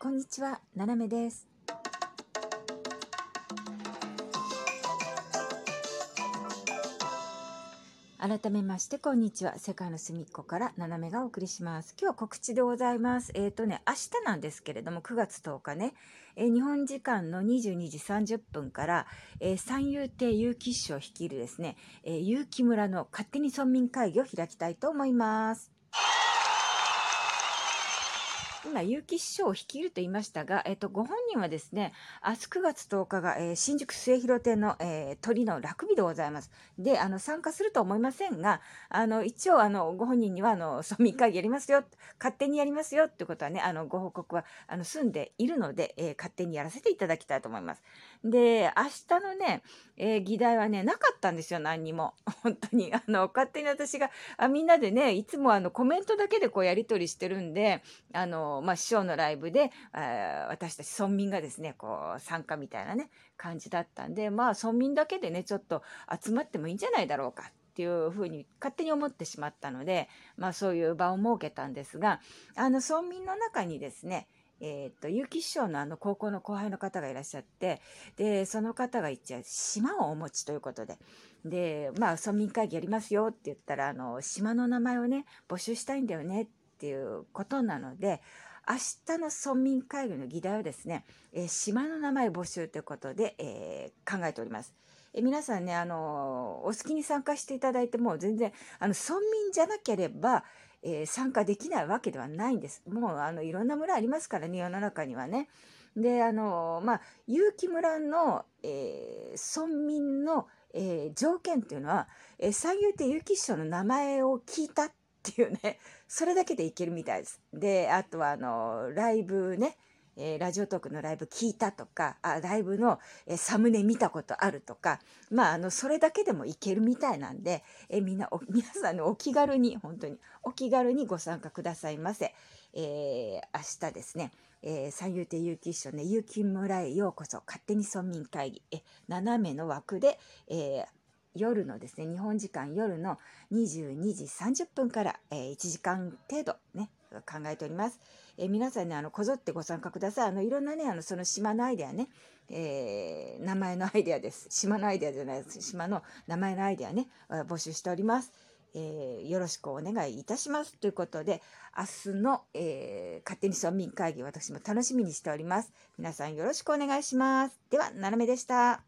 こんにちは、ななめです。改めまして、こんにちは。世界の隅っこからななめがお送りします。今日は告知でございます。えっ、とね、明日なんですけれども、9月10日ね、えー日本時間の22時30分から、えー三遊亭結城師匠率いるですね、えー結城村の勝手に村民会議を開きたいと思います。今、結城師匠を率いると言いましたが、えっと、ご本人はですね、明日9月10日が、えー新宿末広亭の、えー鳥の楽日でございます。で、あの、参加すると思いませんが、あの、一応、あの、ご本人には、あの、村民会議やりますよ、勝手にやりますよってことはね、あの、ご報告は、あの、済んでいるので、えー勝手にやらせていただきたいと思います。で、明日のね、えー議題はね、なかったんですよ、何にも。本当に。あの、勝手に私が、あみんなでね、いつもあの、コメントだけでこう、やり取りしてるんで、あの、まあ、師匠のライブで、あー私たち村民がですね、こう、参加みたいなね、感じだったんで、まあ、村民だけでね、ちょっと集まってもいいんじゃないだろうかっていうふうに勝手に思ってしまったので、まあ、そういう場を設けたんですが、あの、村民の中にですね、えーっと、結城師匠のあの高校の後輩の方がいらっしゃって、で、その方が一応島をお持ちということで、で、まあ、村民会議やりますよって言ったら、あの、島の名前をね、募集したいんだよねってていうことなので、明日の村民会議の議題はですね、えー島の名前募集ということで、えー考えております。えー皆さんね、あのお好きに参加していただいても全然、あの、村民じゃなければ、えー参加できないわけではないんです。もう、あの、いろんな村ありますからね、世の中にはね。で、あのまあ、結城村の、えー村民の、えー条件っていうのは、え三遊亭結城師匠の名前を聞いたっっていうね、それだけでいけるみたいです。で、あとは、あの、ライブね、えーラジオトークのライブ聞いたとか、あライブの、えーサムネ見たことあるとか、まあ、あの、それだけでもいけるみたいなんで、えーみんなお、皆さんのお気軽に、本当に、お気軽にご参加くださいませ。えー明日ですね、えー三遊亭結城師匠ね、結城村へようこそ、勝手に村民会議、え、斜めの枠で、えー夜のですね、日本時間夜の22時30分から、えー1時間程度ね、考えております。えー皆さんね、あの、こぞってご参加ください。あの、いろんなね、あの、その島のアイデアね、えー名前のアイデアです。島のアイデアじゃないです。島の名前のアイデアね、募集しております。えーよろしくお願いいたします。ということで、明日の、えー勝手に村民会議、私も楽しみにしております。皆さんよろしくお願いします。では、ななめでした。